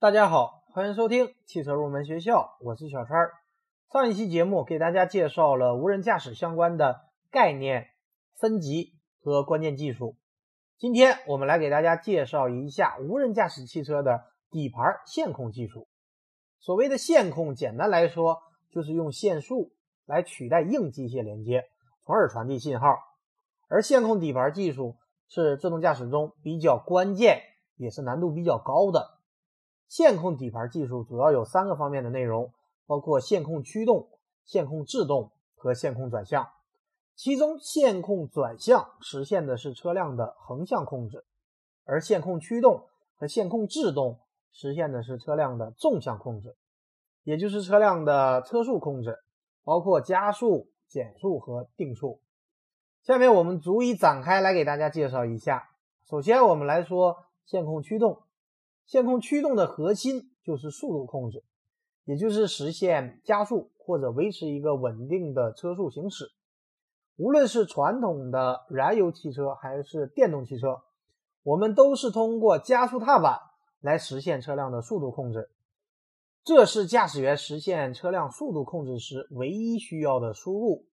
大家好，欢迎收听汽车入门学校，我是小川。上一期节目给大家介绍了无人驾驶相关的概念、分级和关键技术。今天我们来给大家介绍一下无人驾驶汽车的底盘线控技术。所谓的线控，简单来说就是用线束来取代硬机械连接，从而传递信号。而线控底盘技术是自动驾驶中比较关键，也是难度比较高的。线控底盘技术主要有三个方面的内容，包括线控驱动、线控制动和线控转向。其中，线控转向实现的是车辆的横向控制，而线控驱动和线控制动实现的是车辆的纵向控制，也就是车辆的车速控制，包括加速、减速和定速。下面我们逐一展开来给大家介绍一下。首先，我们来说线控驱动。线控驱动的核心就是速度控制，也就是实现加速或者维持一个稳定的车速行驶。无论是传统的燃油汽车还是电动汽车，我们都是通过加速踏板来实现车辆的速度控制。这是驾驶员实现车辆速度控制时唯一需要的输入。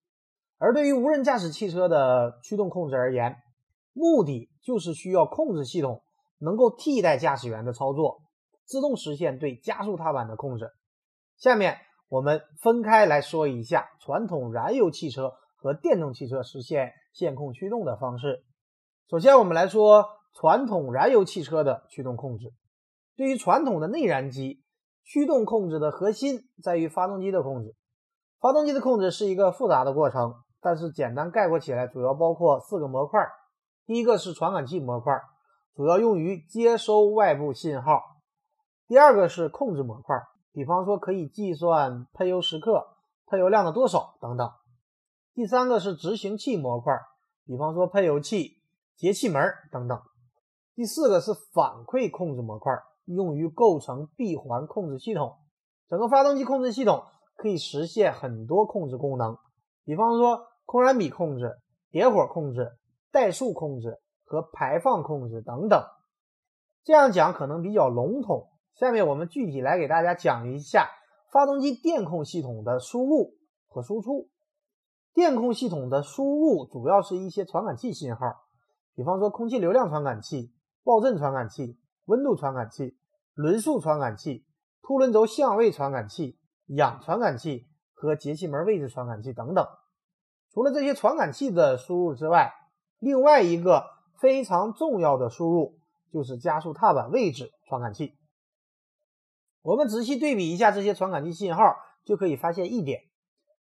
而对于无人驾驶汽车的驱动控制而言，目的就是需要控制系统。能够替代驾驶员的操作，自动实现对加速踏板的控制。下面我们分开来说一下传统燃油汽车和电动汽车实现线控驱动的方式。首先，我们来说传统燃油汽车的驱动控制。对于传统的内燃机，驱动控制的核心在于发动机的控制。发动机的控制是一个复杂的过程，但是简单概括起来，主要包括四个模块。第一个是传感器模块。主要用于接收外部信号。第二个是控制模块，比方说可以计算喷油时刻、喷油量的多少等等。第三个是执行器模块，比方说喷油器、节气门等等。第四个是反馈控制模块，用于构成闭环控制系统。整个发动机控制系统可以实现很多控制功能，比方说空燃比控制、点火控制、怠速控制。和排放控制等等，这样讲可能比较笼统。下面我们具体来给大家讲一下发动机电控系统的输入和输出。电控系统的输入主要是一些传感器信号，比方说空气流量传感器、爆震传感器、温度传感器、轮速传感器、凸轮轴相位传感器、氧传感器和节气门位置传感器等等。除了这些传感器的输入之外，另外一个。非常重要的输入就是加速踏板位置传感器。我们仔细对比一下这些传感器信号，就可以发现一点：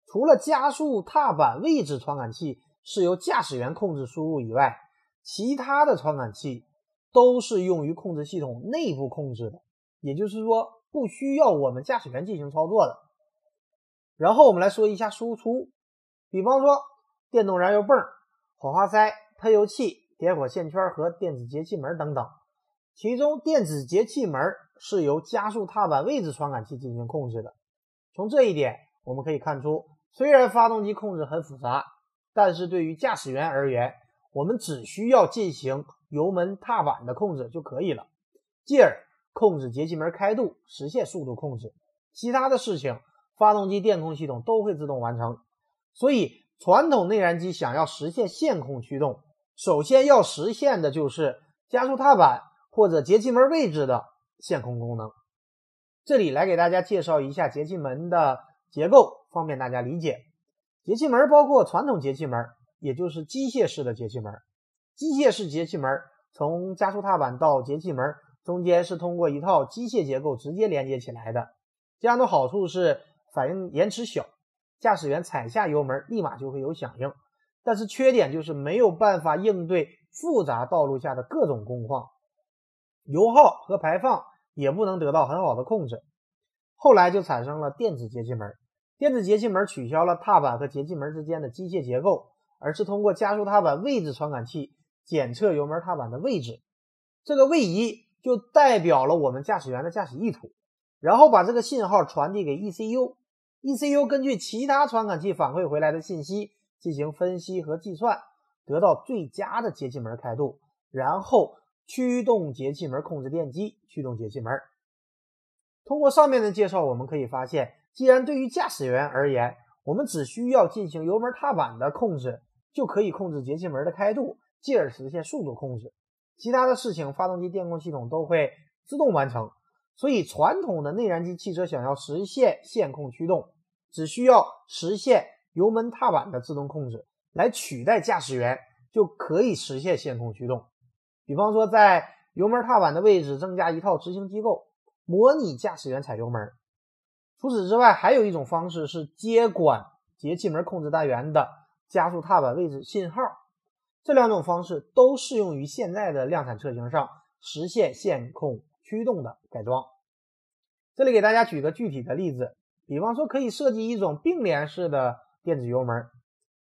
除了加速踏板位置传感器是由驾驶员控制输入以外，其他的传感器都是用于控制系统内部控制的，也就是说不需要我们驾驶员进行操作的。然后我们来说一下输出，比方说电动燃油泵、火花塞、喷油器。点火线圈和电子节气门等等，其中电子节气门是由加速踏板位置传感器进行控制的。从这一点我们可以看出，虽然发动机控制很复杂，但是对于驾驶员而言，我们只需要进行油门踏板的控制就可以了，继而控制节气门开度，实现速度控制。其他的事情，发动机电控系统都会自动完成。所以，传统内燃机想要实现线控驱动。首先要实现的就是加速踏板或者节气门位置的线控功能。这里来给大家介绍一下节气门的结构，方便大家理解。节气门包括传统节气门，也就是机械式的节气门。机械式节气门从加速踏板到节气门中间是通过一套机械结构直接连接起来的。这样的好处是反应延迟小，驾驶员踩下油门立马就会有响应。但是缺点就是没有办法应对复杂道路下的各种工况，油耗和排放也不能得到很好的控制。后来就产生了电子节气门，电子节气门取消了踏板和节气门之间的机械结构，而是通过加速踏板位置传感器检测油门踏板的位置，这个位移就代表了我们驾驶员的驾驶意图，然后把这个信号传递给 ECU，ECU 根据其他传感器反馈回来的信息。进行分析和计算，得到最佳的节气门开度，然后驱动节气门控制电机驱动节气门。通过上面的介绍，我们可以发现，既然对于驾驶员而言，我们只需要进行油门踏板的控制，就可以控制节气门的开度，进而实现速度控制。其他的事情，发动机电控系统都会自动完成。所以，传统的内燃机汽车想要实现线控驱动，只需要实现油门踏板的自动控制，来取代驾驶员，就可以实现线控驱动。比方说，在油门踏板的位置增加一套执行机构，模拟驾驶员踩油门。除此之外，还有一种方式是接管节气门控制单元的加速踏板位置信号。这两种方式都适用于现在的量产车型上实现线控驱动的改装。这里给大家举个具体的例子，比方说可以设计一种并联式的电子油门。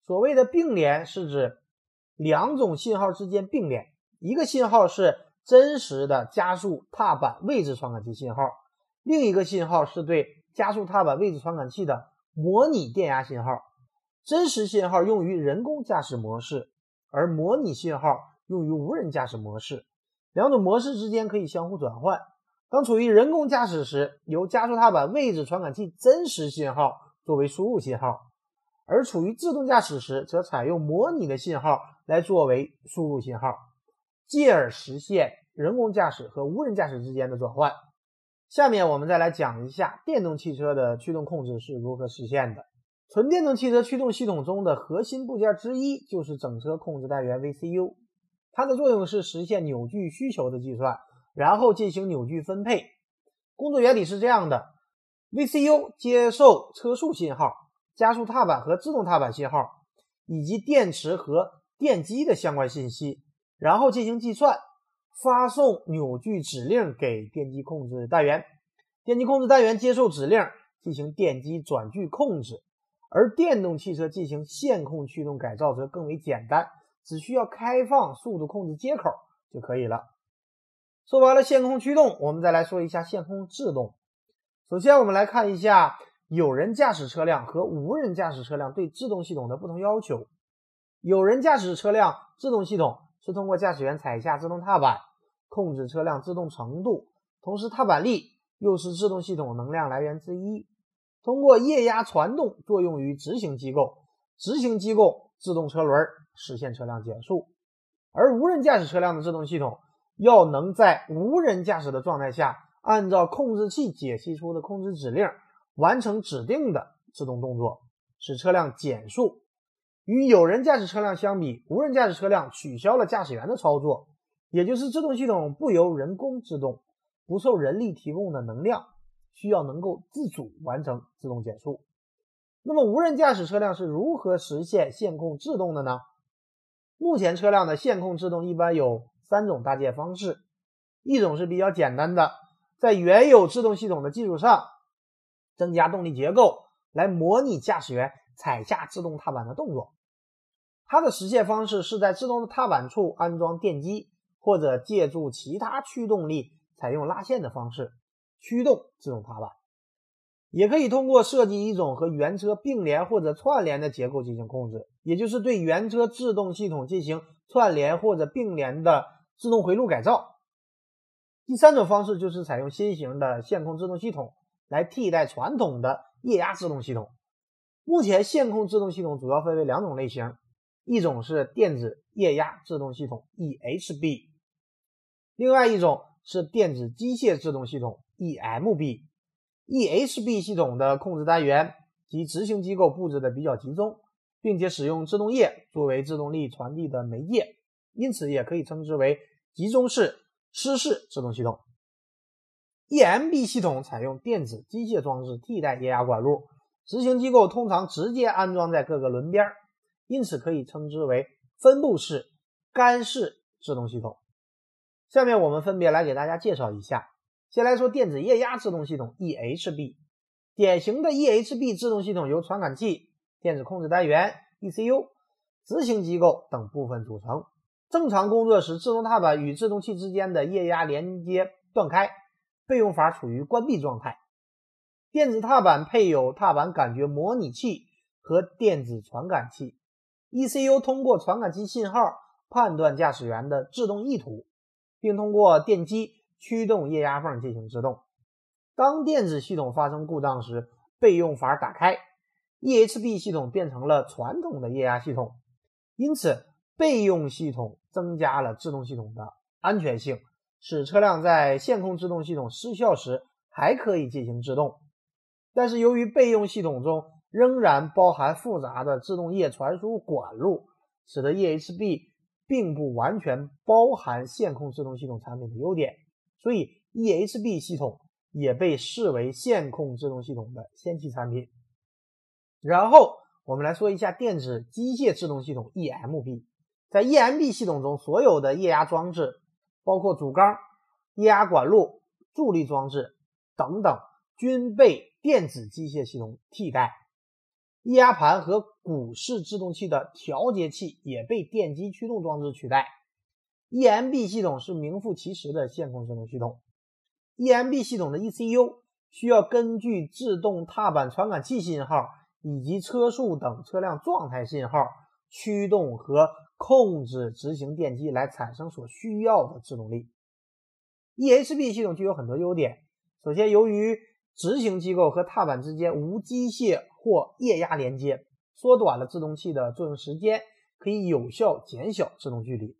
所谓的并联是指两种信号之间并联，一个信号是真实的加速踏板位置传感器信号，另一个信号是对加速踏板位置传感器的模拟电压信号。真实信号用于人工驾驶模式。而模拟信号用于无人驾驶模式，两种模式之间可以相互转换。当处于人工驾驶时，由加速踏板位置传感器真实信号作为输入信号；而处于自动驾驶时，则采用模拟的信号来作为输入信号，进而实现人工驾驶和无人驾驶之间的转换。下面我们再来讲一下电动汽车的驱动控制是如何实现的。纯电动汽车驱动系统中的核心部件之一就是整车控制单元 VCU，它的作用是实现扭矩需求的计算，然后进行扭矩分配。工作原理是这样的：VCU 接受车速信号、加速踏板和自动踏板信号，以及电池和电机的相关信息，然后进行计算，发送扭矩指令给电机控制单元。电机控制单元接受指令，进行电机转距控制。而电动汽车进行线控驱动改造则更为简单，只需要开放速度控制接口就可以了。说完了线控驱动，我们再来说一下线控制动。首先，我们来看一下有人驾驶车辆和无人驾驶车辆对制动系统的不同要求。有人驾驶车辆制动系统是通过驾驶员踩下制动踏板控制车辆制动程度，同时踏板力又是制动系统能量来源之一。通过液压传动作用于执行机构，执行机构制动车轮，实现车辆减速。而无人驾驶车辆的制动系统要能在无人驾驶的状态下，按照控制器解析出的控制指令，完成指定的制动动作，使车辆减速。与有人驾驶车辆相比，无人驾驶车辆取消了驾驶员的操作，也就是制动系统不由人工制动，不受人力提供的能量。需要能够自主完成自动减速。那么无人驾驶车辆是如何实现线控制动的呢？目前车辆的线控制动一般有三种搭建方式，一种是比较简单的，在原有制动系统的基础上增加动力结构，来模拟驾驶员踩下制动踏板的动作。它的实现方式是在制动踏板处安装电机，或者借助其他驱动力，采用拉线的方式。驱动自动踏板，也可以通过设计一种和原车并联或者串联的结构进行控制，也就是对原车制动系统进行串联或者并联的自动回路改造。第三种方式就是采用新型的线控制动系统来替代传统的液压制动系统。目前线控制动系统主要分为两种类型，一种是电子液压制动系统 （EHB），另外一种是电子机械制动系统。EMB、EHB 系统的控制单元及执行机构布置的比较集中，并且使用制动液作为制动力传递的媒介，因此也可以称之为集中式湿式制动系统。EMB 系统采用电子机械装置替代液压管路，执行机构通常直接安装在各个轮边，因此可以称之为分布式干式制动系统。下面我们分别来给大家介绍一下。先来说电子液压制动系统 （EHB）。典型的 EHB 制动系统由传感器、电子控制单元 （ECU）、执行机构等部分组成。正常工作时，制动踏板与制动器之间的液压连接断开，备用阀处于关闭状态。电子踏板配有踏板感觉模拟器和电子传感器。ECU 通过传感器信号判断驾驶员的制动意图，并通过电机。驱动液压泵进行制动。当电子系统发生故障时，备用阀打开，EHB 系统变成了传统的液压系统，因此备用系统增加了制动系统的安全性，使车辆在线控制动系统失效时还可以进行制动。但是由于备用系统中仍然包含复杂的制动液传输管路，使得 EHB 并不完全包含线控制动系统产品的优点，所以 EHB 系统。也被视为线控制动系统的先期产品。然后我们来说一下电子机械制动系统 EMB。在 EMB 系统中，所有的液压装置，包括主缸、液压管路、助力装置等等，均被电子机械系统替代。液压盘和鼓式制动器的调节器也被电机驱动装置取代。EMB 系统是名副其实的线控制动系统。EMB 系统的 ECU 需要根据制动踏板传感器信号以及车速等车辆状态信号，驱动和控制执行电机来产生所需要的制动力。EHB 系统具有很多优点。首先，由于执行机构和踏板之间无机械或液压连接，缩短了制动器的作用时间，可以有效减小制动距离。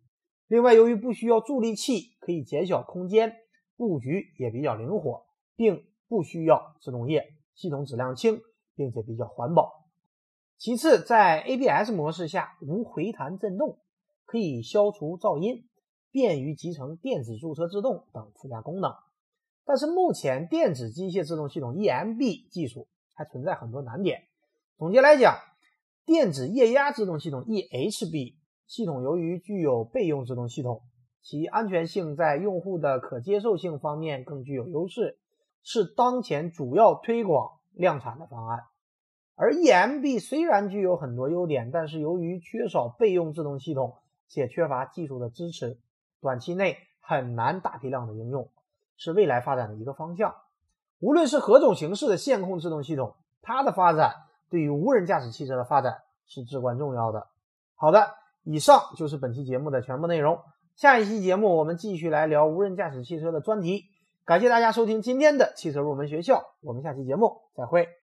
另外，由于不需要助力器，可以减小空间。布局也比较灵活，并不需要制动液，系统质量轻，并且比较环保。其次，在 ABS 模式下无回弹振动，可以消除噪音，便于集成电子驻车制动等附加功能。但是目前电子机械制动系统 EMB 技术还存在很多难点。总结来讲，电子液压制动系统 EHB 系统由于具有备用制动系统。其安全性在用户的可接受性方面更具有优势，是当前主要推广量产的方案。而 EMB 虽然具有很多优点，但是由于缺少备用制动系统且缺乏技术的支持，短期内很难大批量的应用，是未来发展的一个方向。无论是何种形式的线控制动系统，它的发展对于无人驾驶汽车的发展是至关重要的。好的，以上就是本期节目的全部内容。下一期节目，我们继续来聊无人驾驶汽车的专题。感谢大家收听今天的汽车入门学校，我们下期节目再会。